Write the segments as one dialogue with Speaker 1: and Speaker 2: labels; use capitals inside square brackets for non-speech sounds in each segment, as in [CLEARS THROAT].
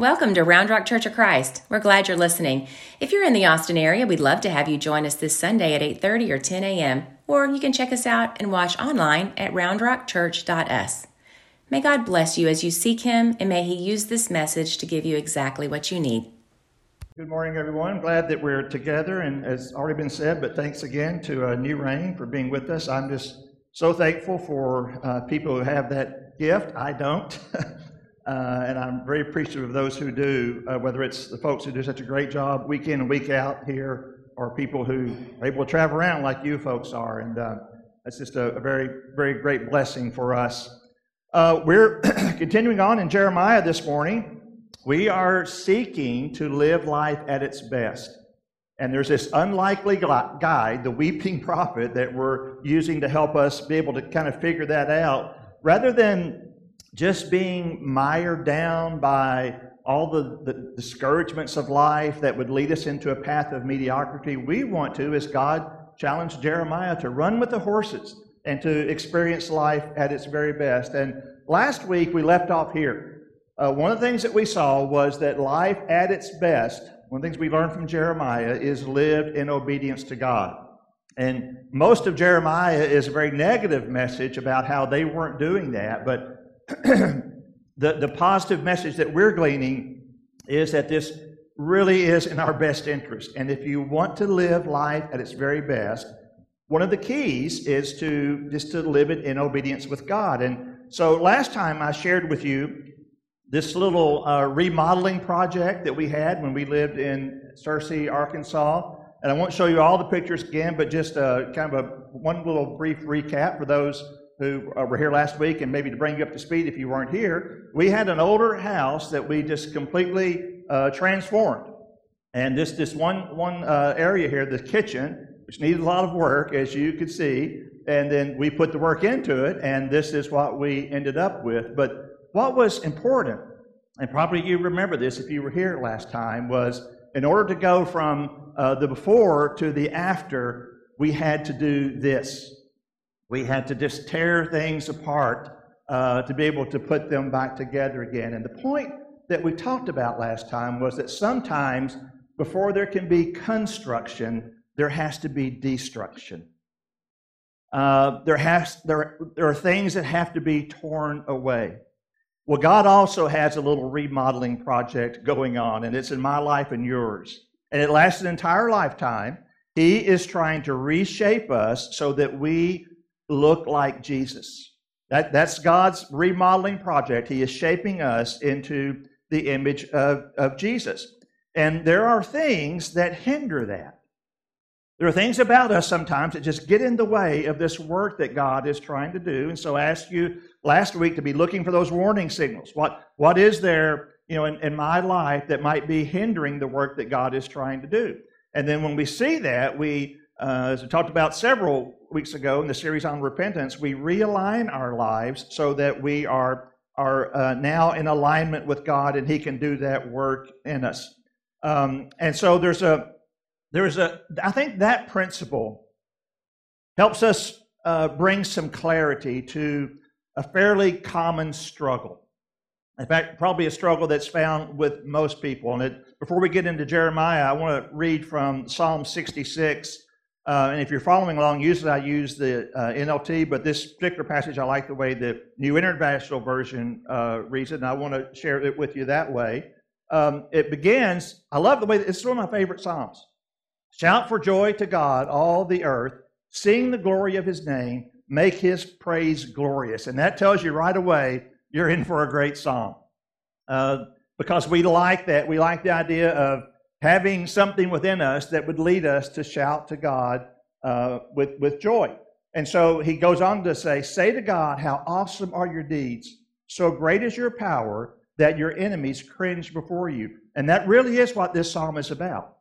Speaker 1: Welcome to Round Rock Church of Christ. We're glad you're listening. If you're in the Austin area, we'd love to have you join us this Sunday at 8:30 or 10 a.m. Or you can check us out and watch online at roundrockchurch.us. May God bless you as you seek Him, and may He use this message to give you exactly what you need.
Speaker 2: Good morning, everyone. Glad that we're together, and as already been said, but thanks again to uh, New Rain for being with us. I'm just so thankful for uh, people who have that gift. I don't. [LAUGHS] Uh, and I'm very appreciative of those who do, uh, whether it's the folks who do such a great job week in and week out here, or people who are able to travel around like you folks are. And uh, that's just a, a, very, very great blessing for us. Uh, we're [CLEARS THROAT] continuing on in Jeremiah this morning. We are seeking to live life at its best. And there's this unlikely guide, the weeping [LAUGHS] prophet, that we're using to help us be able to kind of figure that out. Rather than just being mired down by all the, the discouragements of life that would lead us into a path of mediocrity. We want to, as God challenged Jeremiah, to run with the horses and to experience life at its very best. And last week we left off here. Uh, one of the things that we saw was that life at its best, one of the things we learned from Jeremiah, is lived in obedience to God. And most of Jeremiah is a very negative message about how they weren't doing that, but [CLEARS THROAT] the, the positive message that we're gleaning is that this really is in our best interest. And if you want to live life at its very best, one of the keys is to just to live it in obedience with God. And so last time I shared with you this little uh, remodeling project that we had when we lived in Searcy, Arkansas. And I won't show you all the pictures again, but just uh, kind of a one little brief recap for those who uh, were here last week, and maybe to bring you up to speed if you weren't here, we had an older house that we just completely uh, transformed. And this, this one, one uh, area here, the kitchen, which needed a lot of work, as you could see, and then we put the work into it, and this is what we ended up with. But what was important, and probably you remember this if you were here last time, was in order to go from uh, the before to the after, we had to do this. We had to just tear things apart uh, to be able to put them back together again. And the point that we talked about last time was that sometimes before there can be construction, there has to be destruction. Uh, there, has, there, there are things that have to be torn away. Well, God also has a little remodeling project going on, and it's in my life and yours. And it lasts an entire lifetime. He is trying to reshape us so that we look like Jesus. That, that's God's remodeling project. He is shaping us into the image of, of Jesus. And there are things that hinder that. There are things about us sometimes that just get in the way of this work that God is trying to do. And so I asked you last week to be looking for those warning signals. What, what is there you know, in, in my life that might be hindering the work that God is trying to do? And then when we see that, we, uh, as we talked about several weeks ago in the series on repentance, we realign our lives so that we are, are uh, now in alignment with God and He can do that work in us. Um, and so there's a, there's a, I think that principle helps us uh, bring some clarity to a fairly common struggle. In fact, probably a struggle that's found with most people. And it, before we get into Jeremiah, I want to read from Psalm 66 uh, and if you're following along, usually I use the uh, NLT, but this particular passage, I like the way the New International Version uh, reads it, and I want to share it with you that way. Um, it begins, I love the way, it's one of my favorite Psalms. Shout for joy to God, all the earth. Sing the glory of his name. Make his praise glorious. And that tells you right away you're in for a great psalm. Uh, because we like that. We like the idea of having something within us that would lead us to shout to God uh, with, with joy. And so he goes on to say, Say to God, how awesome are your deeds. So great is your power that your enemies cringe before you. And that really is what this psalm is about.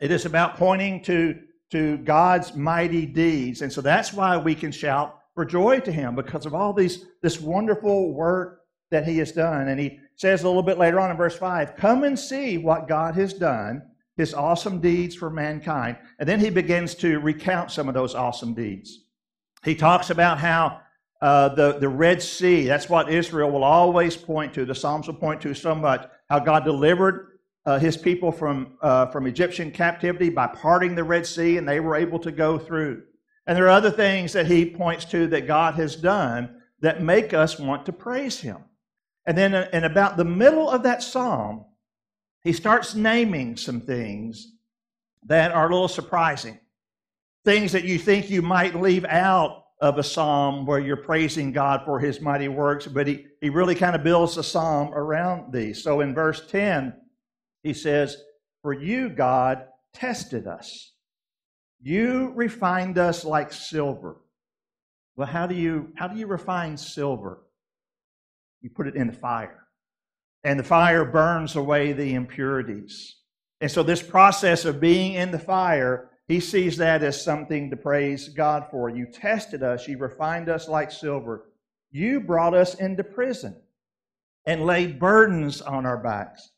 Speaker 2: It is about pointing to, to God's mighty deeds. And so that's why we can shout for joy to him because of all these, this wonderful work that he has done. And he says a little bit later on in verse 5 Come and see what God has done, his awesome deeds for mankind. And then he begins to recount some of those awesome deeds. He talks about how uh, the, the Red Sea, that's what Israel will always point to, the Psalms will point to so much. how God delivered uh, his people from, uh, from Egyptian captivity by parting the Red Sea, and they were able to go through. And there are other things that he points to that God has done that make us want to praise him. And then uh, in about the middle of that psalm, he starts naming some things that are a little surprising. Things that you think you might leave out of a psalm where you're praising God for his mighty works, but he, he really kind of builds a psalm around these. So in verse 10, he says, For you, God, tested us. You refined us like silver. Well, how do you how do you refine silver? You put it in the fire. And the fire burns away the impurities. And so this process of being in the fire he sees that as something to praise God for. You tested us, you refined us like silver. You brought us into prison and laid burdens on our backs.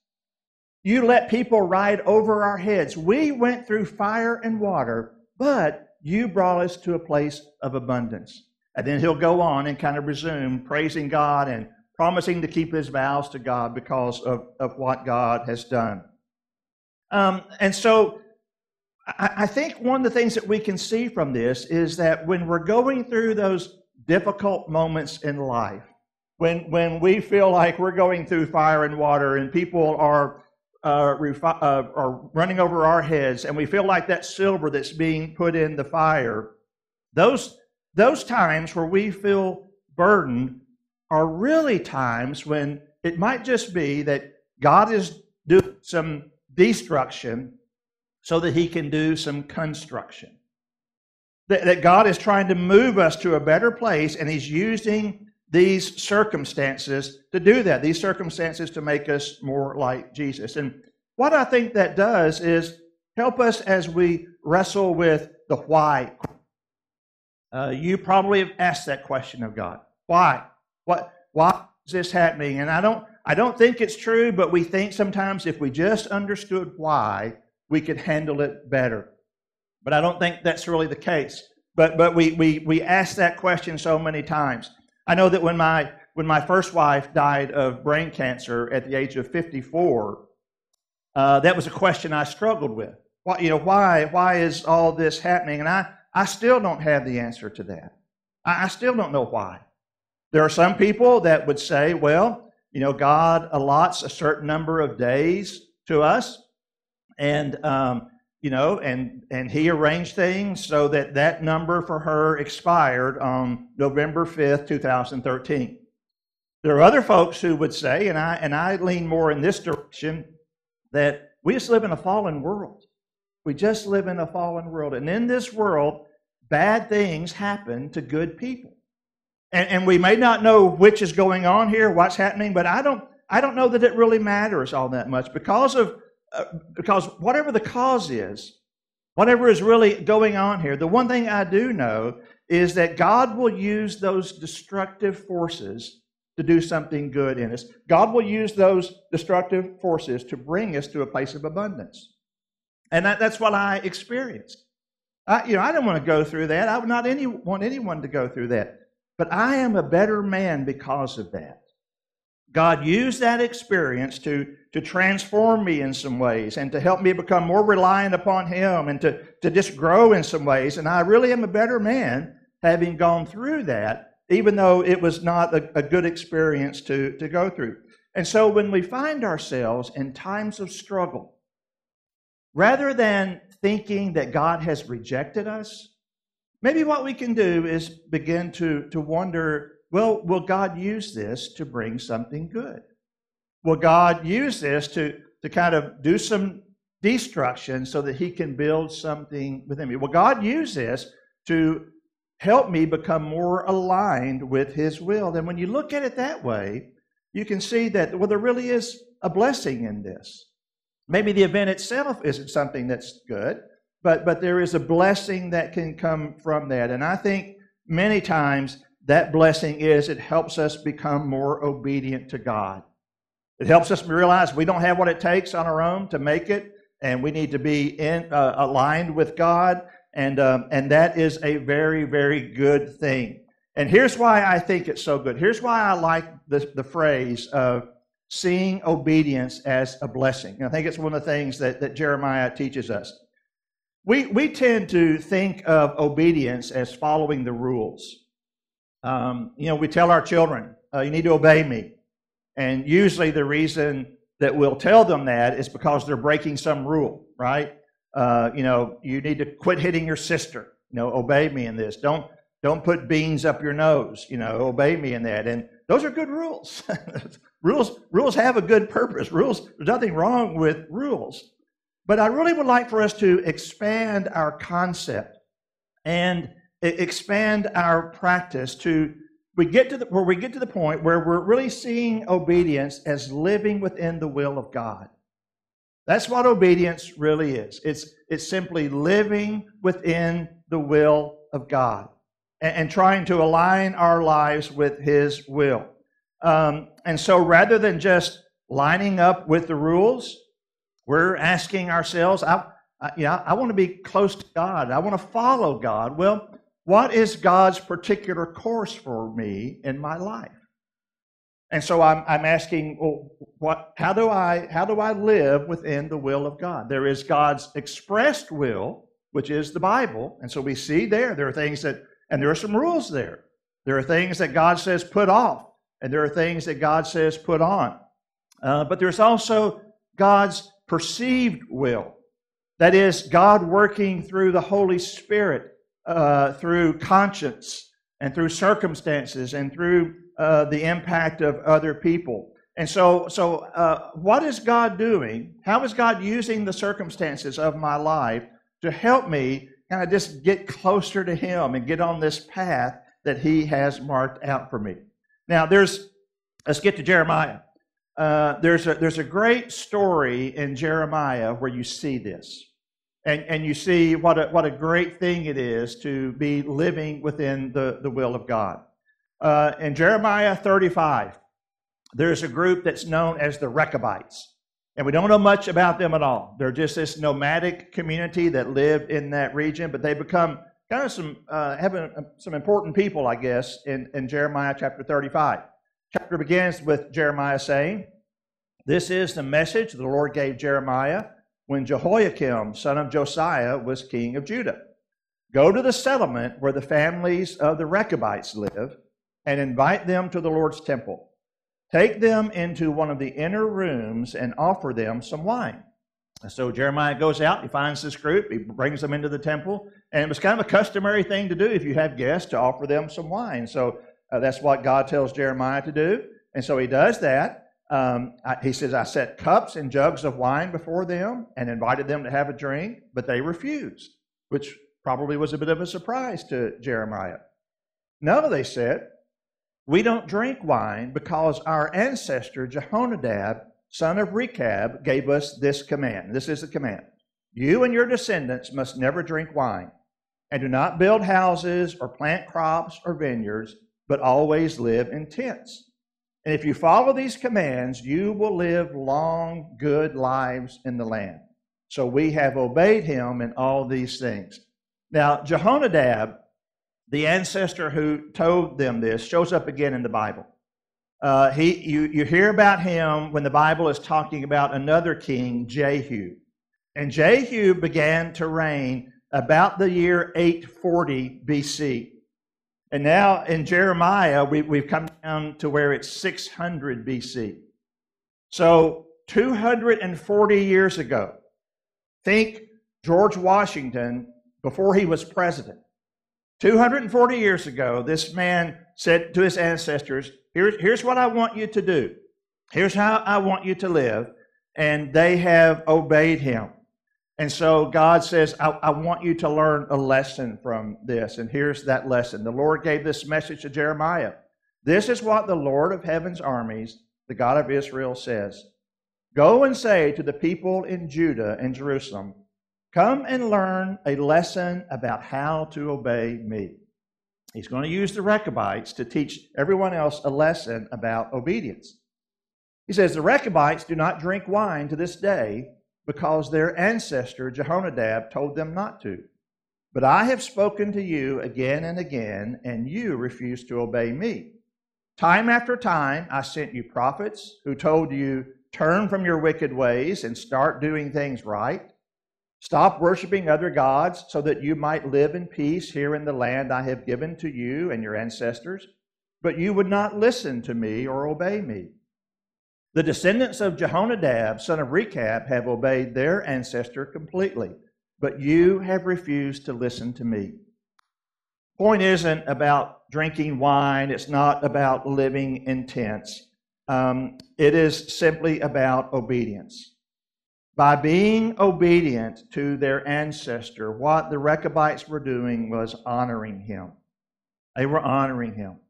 Speaker 2: You let people ride over our heads. We went through fire and water, but you brought us to a place of abundance. And then he'll go on and kind of resume praising God and promising to keep his vows to God because of, of what God has done. Um, and so I think one of the things that we can see from this is that when we're going through those difficult moments in life, when, when we feel like we're going through fire and water and people are, uh, refi- uh, are running over our heads and we feel like that silver that's being put in the fire, those, those times where we feel burdened are really times when it might just be that God is doing some destruction so that he can do some construction. That, that God is trying to move us to a better place, and he's using these circumstances to do that, these circumstances to make us more like Jesus. And what I think that does is help us as we wrestle with the why. Uh, you probably have asked that question of God. Why? What? Why is this happening? And I don't, I don't think it's true, but we think sometimes if we just understood why, we could handle it better. But I don't think that's really the case. But, but we, we, we ask that question so many times. I know that when my, when my first wife died of brain cancer at the age of 54, uh, that was a question I struggled with. Why, you know, why, why is all this happening? And I, I still don't have the answer to that. I, I still don't know why. There are some people that would say, well, you know, God allots a certain number of days to us and um, you know, and and he arranged things so that that number for her expired on November fifth, two thousand thirteen. There are other folks who would say, and I and I lean more in this direction, that we just live in a fallen world. We just live in a fallen world, and in this world, bad things happen to good people. And, and we may not know which is going on here, what's happening, but I don't I don't know that it really matters all that much because of uh, because whatever the cause is, whatever is really going on here, the one thing I do know is that God will use those destructive forces to do something good in us. God will use those destructive forces to bring us to a place of abundance. And that, that's what I experienced. I, you know, I don't want to go through that. I would not any, want anyone to go through that. But I am a better man because of that. God used that experience to, to transform me in some ways and to help me become more reliant upon Him and to, to just grow in some ways. And I really am a better man having gone through that, even though it was not a, a good experience to, to go through. And so when we find ourselves in times of struggle, rather than thinking that God has rejected us, maybe what we can do is begin to, to wonder well, will God use this to bring something good? Will God use this to, to kind of do some destruction so that he can build something within me? Will God use this to help me become more aligned with his will? And when you look at it that way, you can see that, well, there really is a blessing in this. Maybe the event itself isn't something that's good, but, but there is a blessing that can come from that. And I think many times that blessing is it helps us become more obedient to God. It helps us realize we don't have what it takes on our own to make it, and we need to be in, uh, aligned with God, and, um, and that is a very, very good thing. And here's why I think it's so good. Here's why I like the, the phrase of seeing obedience as a blessing. And I think it's one of the things that, that Jeremiah teaches us. We, we tend to think of obedience as following the rules. Um, you know, we tell our children, uh, you need to obey me. And usually the reason that we'll tell them that is because they're breaking some rule, right? Uh, you know, you need to quit hitting your sister. You know, obey me in this. Don't don't put beans up your nose. You know, obey me in that. And those are good rules. [LAUGHS] rules rules have a good purpose. Rules. There's nothing wrong with rules. But I really would like for us to expand our concept and expand our practice to we get to the, where we get to the point where we're really seeing obedience as living within the will of God. That's what obedience really is. It's, it's simply living within the will of God and, and trying to align our lives with His will. Um, and so rather than just lining up with the rules, we're asking ourselves, I, I, I want to be close to God. I want to follow God. Well, what is God's particular course for me in my life? And so I'm, I'm asking, well, what, how, do I, how do I live within the will of God? There is God's expressed will, which is the Bible. And so we see there, there are things that, and there are some rules there. There are things that God says put off, and there are things that God says put on. Uh, but there's also God's perceived will. That is, God working through the Holy Spirit uh, through conscience and through circumstances and through uh, the impact of other people. And so, so uh, what is God doing? How is God using the circumstances of my life to help me kind of just get closer to Him and get on this path that He has marked out for me? Now, there's, let's get to Jeremiah. Uh, there's, a, there's a great story in Jeremiah where you see this. And, and you see what a, what a great thing it is to be living within the, the will of God. Uh, in Jeremiah 35, there's a group that's known as the Rechabites. And we don't know much about them at all. They're just this nomadic community that lived in that region, but they become kind of some, uh, having some important people, I guess, in, in Jeremiah chapter 35. Chapter begins with Jeremiah saying, This is the message the Lord gave Jeremiah when Jehoiakim, son of Josiah, was king of Judah. Go to the settlement where the families of the Rechabites live and invite them to the Lord's temple. Take them into one of the inner rooms and offer them some wine. And so Jeremiah goes out, he finds this group, he brings them into the temple, and it was kind of a customary thing to do if you have guests to offer them some wine. So uh, that's what God tells Jeremiah to do. And so he does that. Um, I, he says, I set cups and jugs of wine before them and invited them to have a drink, but they refused, which probably was a bit of a surprise to Jeremiah. No, they said, we don't drink wine because our ancestor Jehonadab, son of Rechab, gave us this command. This is the command. You and your descendants must never drink wine, and do not build houses or plant crops or vineyards, but always live in tents. And if you follow these commands, you will live long, good lives in the land. So we have obeyed him in all these things. Now, Jehonadab, the ancestor who told them this, shows up again in the Bible. Uh, he, you, you hear about him when the Bible is talking about another king, Jehu. And Jehu began to reign about the year 840 BC. And now in Jeremiah, we, we've come down to where it's 600 BC. So 240 years ago, think George Washington before he was president. 240 years ago, this man said to his ancestors, here's, here's what I want you to do. Here's how I want you to live. And they have obeyed him. And so God says, I, I, want you to learn a lesson from this. And here's that lesson. The Lord gave this message to Jeremiah. This is what the Lord of heaven's armies, the God of Israel, says Go and say to the people in Judah and Jerusalem, Come and learn a lesson about how to obey me. He's going to use the Rechabites to teach everyone else a lesson about obedience. He says, The Rechabites do not drink wine to this day because their ancestor Jehonadab told them not to. But I have spoken to you again and again, and you refuse to obey me. Time after time, I sent you prophets who told you, turn from your wicked ways and start doing things right. Stop worshiping other gods so that you might live in peace here in the land I have given to you and your ancestors. But you would not listen to me or obey me. The descendants of Jehonadab, son of Rechab, have obeyed their ancestor completely, but you have refused to listen to me. Point isn't about drinking wine, it's not about living in tents. Um, it is simply about obedience. By being obedient to their ancestor, what the Rechabites were doing was honoring him. They were honoring him.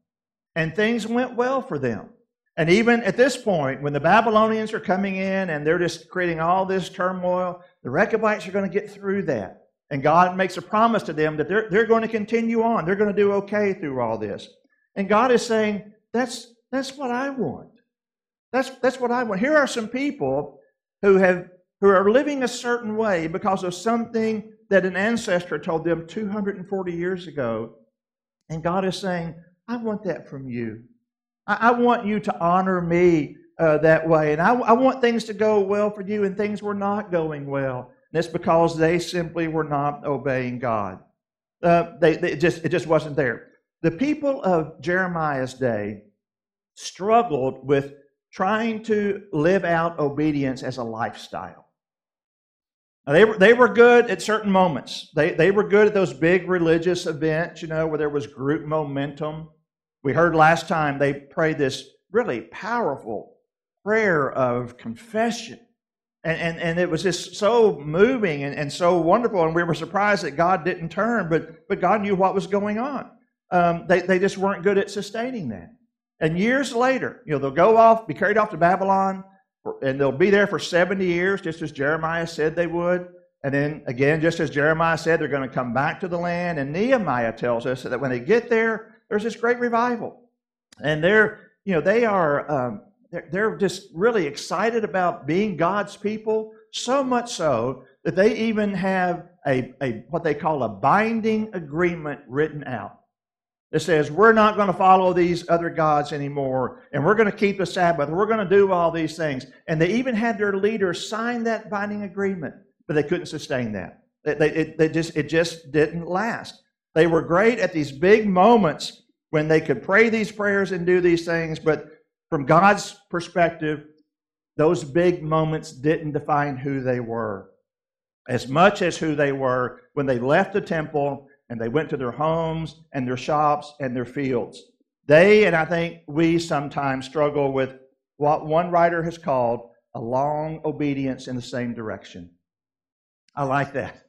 Speaker 2: And things went well for them. And even at this point, when the Babylonians are coming in and they're just creating all this turmoil, the Rechabites are going to get through that. And God makes a promise to them that they're, they're going to continue on. They're going to do okay through all this. And God is saying, that's, that's what I want. That's, that's what I want. Here are some people who have who are living a certain way because of something that an ancestor told them 240 years ago. And God is saying, I want that from you. I, I want you to honor me uh, that way. And I, I want things to go well for you, and things were not going well. And it's because they simply were not obeying God. Uh, they, they just, it just wasn't there. The people of Jeremiah's day struggled with trying to live out obedience as a lifestyle. Now, they were, they were good at certain moments. They, they were good at those big religious events, you know, where there was group momentum. We heard last time they prayed this really powerful prayer of confession. And, and, and it was just so moving and, and so wonderful. And we were surprised that God didn't turn, but, but God knew what was going on. Um, they, they just weren't good at sustaining that. And years later, you know, they'll go off, be carried off to Babylon and they'll be there for 70 years, just as Jeremiah said they would. And then again, just as Jeremiah said, they're going to come back to the land. And Nehemiah tells us that when they get there, there's this great revival. And they're, you know, they are, um, they're, they're just really excited about being God's people, so much so that they even have a, a what they call a binding agreement written out that says we're not going to follow these other gods anymore and we're going to keep the Sabbath. We're going to do all these things. And they even had their leaders sign that binding agreement, but they couldn't sustain that. They, it, they just, it just didn't last. They were great at these big moments when they could pray these prayers and do these things, but from God's perspective, those big moments didn't define who they were. As much as who they were when they left the temple and they went to their homes and their shops and their fields. They, and I think we sometimes struggle with what one writer has called a long obedience in the same direction. I like that.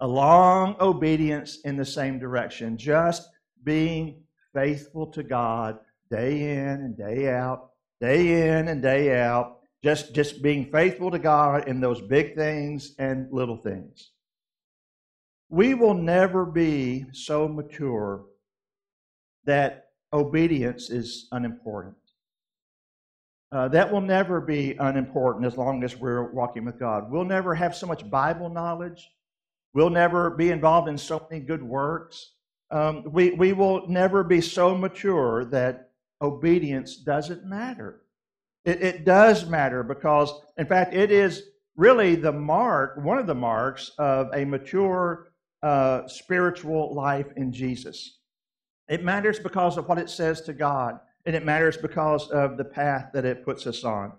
Speaker 2: A long obedience in the same direction. Just being faithful to God day in and day out, day in and day out. Just, just being faithful to God in those big things and little things. We will never be so mature that obedience is unimportant. Uh, that will never be unimportant as long as we're walking with God. We'll never have so much Bible knowledge. We'll never be involved in so many good works. Um, we, we will never be so mature that obedience doesn't matter. It, it does matter because, in fact, it is really the mark, one of the marks of a mature uh, spiritual life in Jesus. It matters because of what it says to God, and it matters because of the path that it puts us on.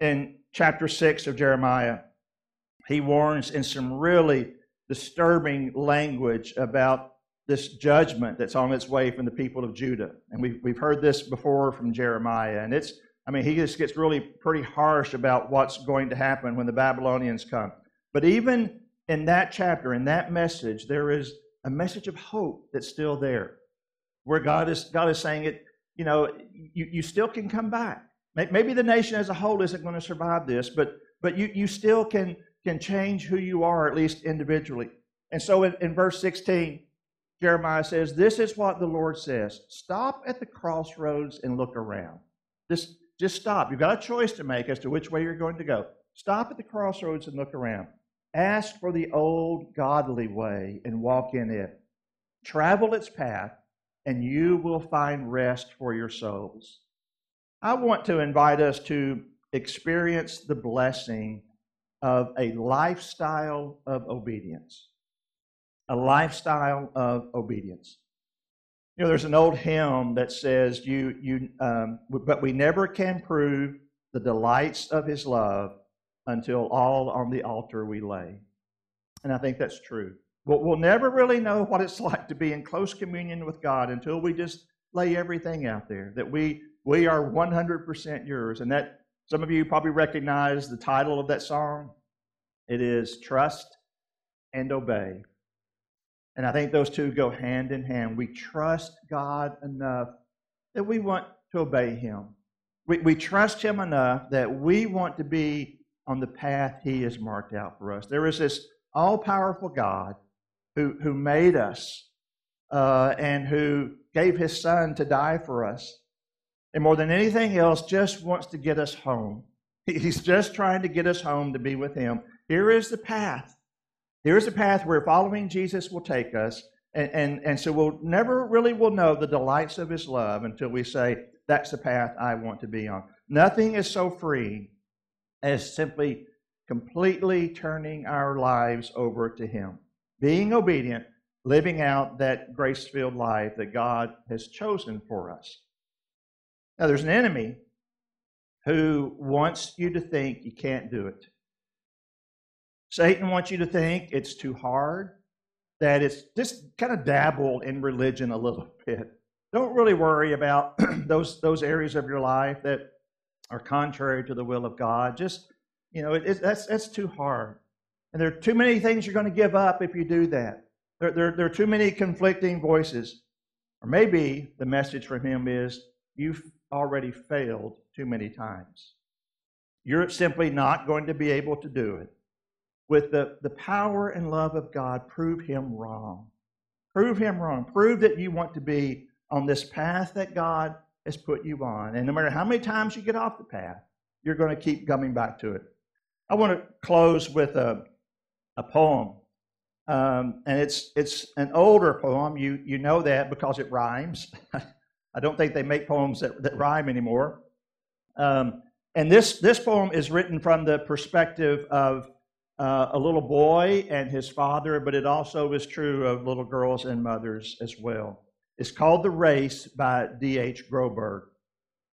Speaker 2: In chapter 6 of Jeremiah, he warns in some really disturbing language about this judgment that's on its way from the people of Judah. And we've, we've heard this before from Jeremiah. And it's, I mean, he just gets really pretty harsh about what's going to happen when the Babylonians come. But even in that chapter, in that message, there is a message of hope that's still there, where God is, God is saying it, you know, you, you still can come back. Maybe the nation as a whole isn't going to survive this, but, but you, you still can, can change who you are, at least individually. And so in, in verse 16, Jeremiah says, This is what the Lord says Stop at the crossroads and look around. Just, just stop. You've got a choice to make as to which way you're going to go. Stop at the crossroads and look around. Ask for the old godly way and walk in it. Travel its path and you will find rest for your souls. I want to invite us to experience the blessing of a lifestyle of obedience. A lifestyle of obedience. You know, there's an old hymn that says, "You, you, um, but we never can prove the delights of His love until all on the altar we lay." And I think that's true. But we'll never really know what it's [LAUGHS] like to be in close communion with God until we just lay everything out there. That we we are 100% yours, and that some of you probably recognize the title of that song. It is Trust and Obey. And I think those two go hand in hand. We trust God enough that we want to obey Him. We, we trust Him enough that we want to be on the path He has marked out for us. There is this all powerful God who, who made us uh, and who gave His Son to die for us. And more than anything else, just wants to get us home. [LAUGHS] He's just trying to get us home to be with Him. Here is the path. Here's the path where following Jesus will take us. And, and, and so we'll never really will know the delights of his love until we say, that's the path I want to be on. Nothing is so free as simply completely turning our lives over to him. Being obedient, living out that grace filled life that God has chosen for us. Now, there's an enemy who wants you to think you can't do it. Satan wants you to think it's too hard, that it's just kind of dabble in religion a little [LAUGHS] bit. Don't really worry about [CLEARS THROAT] those, those areas of your life that are contrary to the will of God. Just, you know, it, it, that's, that's too hard. And there are too many things you're going to give up if you do that. There, there, there are too many conflicting voices. Or maybe the message from him is you've already failed too many times. You're simply not going to be able to do it with the, the power and love of God, prove him wrong. Prove him wrong. Prove that you want to be on this path that God has put you on. And no matter how many times you get off the path, you're going to keep coming back to it. I want to close with a, a poem. Um, and it's, it's an older poem. You, you know that because it rhymes. [LAUGHS] I don't think they make poems that, that rhyme anymore. Um, and this, this poem is written from the perspective of uh, a little boy and his father, but it also is true of little girls and mothers as well. It's called The Race by D.H. Groberg.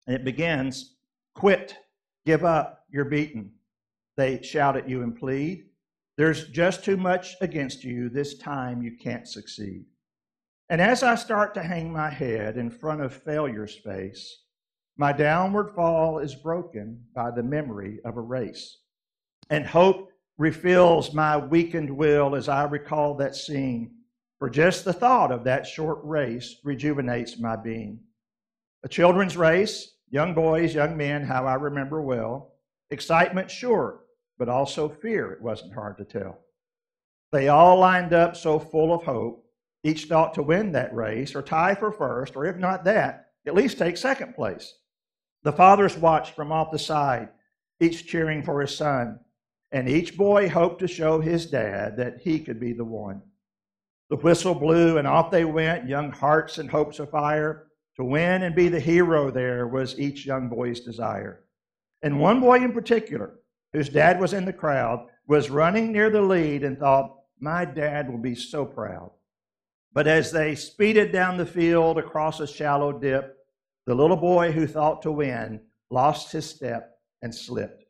Speaker 2: And it begins Quit, give up, you're beaten. They shout at you and plead. There's just too much against you. This time you can't succeed. And as I start to hang my head in front of failure's face, my downward fall is broken by the memory of a race. And hope refills my weakened will as I recall that scene. For just the thought of that short race rejuvenates my being. A children's race, young boys, young men, how I remember well. Excitement, sure, but also fear, it wasn't hard to tell. They all lined up so full of hope, each thought to win that race or tie for first, or if not that, at least take second place. The fathers watched from off the side, each cheering for his son. And each boy hoped to show his dad that he could be the one. The whistle blew, and off they went, young hearts and hopes of fire. To win and be the hero there was each young boy's desire. And one boy in particular, whose dad was in the crowd, was running near the lead and thought, My dad will be so proud. But as they speeded down the field across a shallow dip, the little boy who thought to win lost his step and slipped.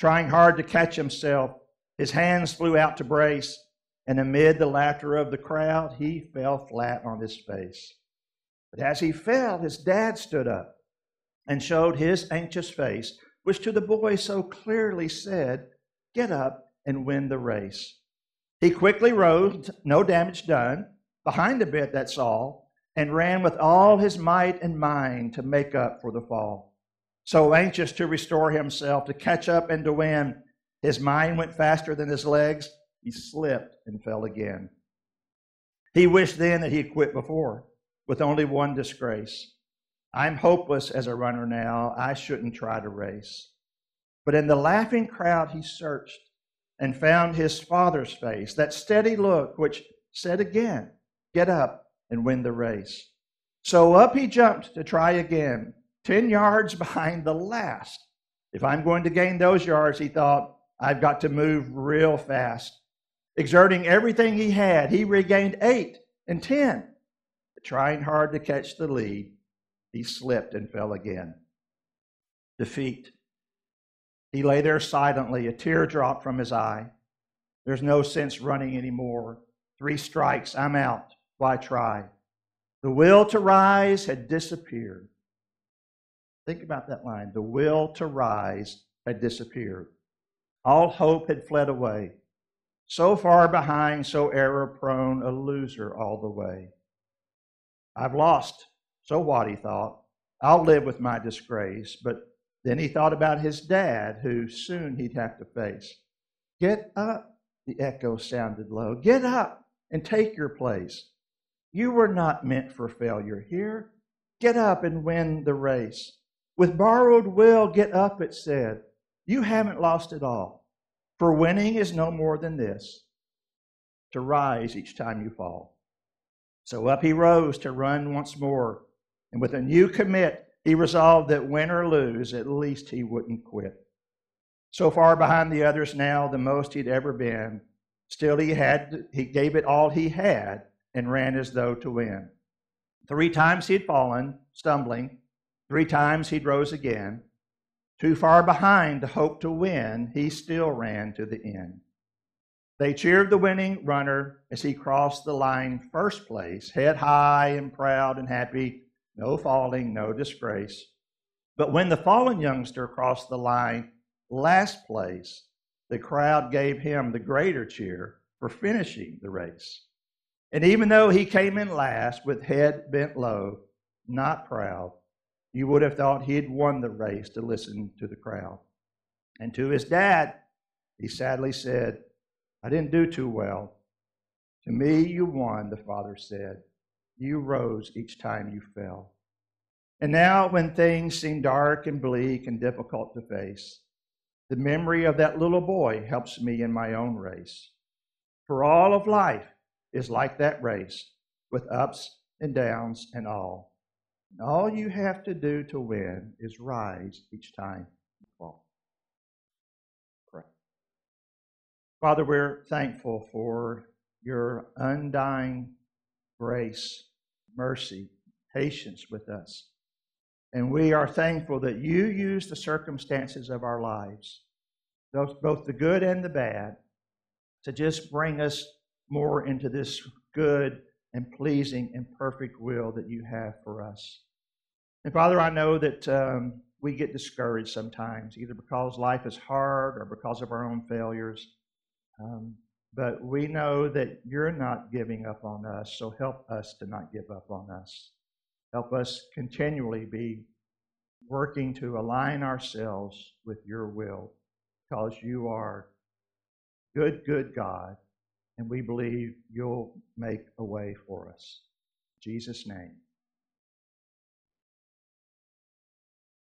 Speaker 2: Trying hard to catch himself, his hands flew out to brace, and amid the laughter of the crowd, he fell flat on his face. But as he fell, his dad stood up and showed his anxious face, which to the boy so clearly said, Get up and win the race. He quickly rose, no damage done, behind a bit, that's all, and ran with all his might and mind to make up for the fall. So anxious to restore himself, to catch up and to win, his mind went faster than his legs. He slipped and fell again. He wished then that he had quit before, with only one disgrace. I'm hopeless as a runner now. I shouldn't try to race. But in the laughing crowd, he searched and found his father's face, that steady look which said again, Get up and win the race. So up he jumped to try again, 10 yards behind the last. If I'm going to gain those yards, he thought, I've got to move real fast. Exerting everything he had, he regained eight and 10. Trying hard to catch the lead, he slipped and fell again. Defeat. He lay there silently, a tear dropped from his eye. There's no sense running anymore. Three strikes, I'm out. Why try? The will to rise had disappeared. Think about that line. The will to rise had disappeared. All hope had fled away. So far behind, so error prone, a loser all the way. I've lost. So what, he thought. I'll live with my disgrace. But then he thought about his dad, who soon he'd have to face. Get up, the echo sounded low. Get up and take your place. You were not meant for failure here. Get up and win the race. With borrowed will, get up, it said. You haven't lost it all. For winning is no more than this to rise each time you fall. So up he rose to run once more. And with a new commit, he resolved that win or lose, at least he wouldn't quit. So far behind the others now, the most he'd ever been, still he had he gave it all he had and ran as though to win. Three times he'd fallen, stumbling. Three times he'd rose again. Too far behind to hope to win, he still ran to the end. They cheered the winning runner as he crossed the line first place, head high and proud and happy, no falling, no disgrace. But when the fallen youngster crossed the line last place, the crowd gave him the greater cheer for finishing the race. And even though he came in last with head bent low, not proud, you would have thought he had won the race to listen to the crowd. And to his dad, he sadly said, I didn't do too well. To me, you won, the father said. You rose each time you fell. And now, when things seem dark and bleak and difficult to face, the memory of that little boy helps me in my own race. For all of life is like that race, with ups and downs and all. And all you have to do to win is rise each time you fall. Pray. Father, we're thankful for your undying grace, mercy, patience with us. And we are thankful that you use the circumstances of our lives, both the good and the bad, to just bring us more into this good and pleasing and perfect will that you have for us. And Father, I know that um, we get discouraged sometimes, either because life is hard or because of our own failures. Um, but we know that you're not giving up on us, so help us to not give up on us. Help us continually be working to align ourselves with your will because you are good, good God, and we believe you'll make a way for us. In Jesus' name.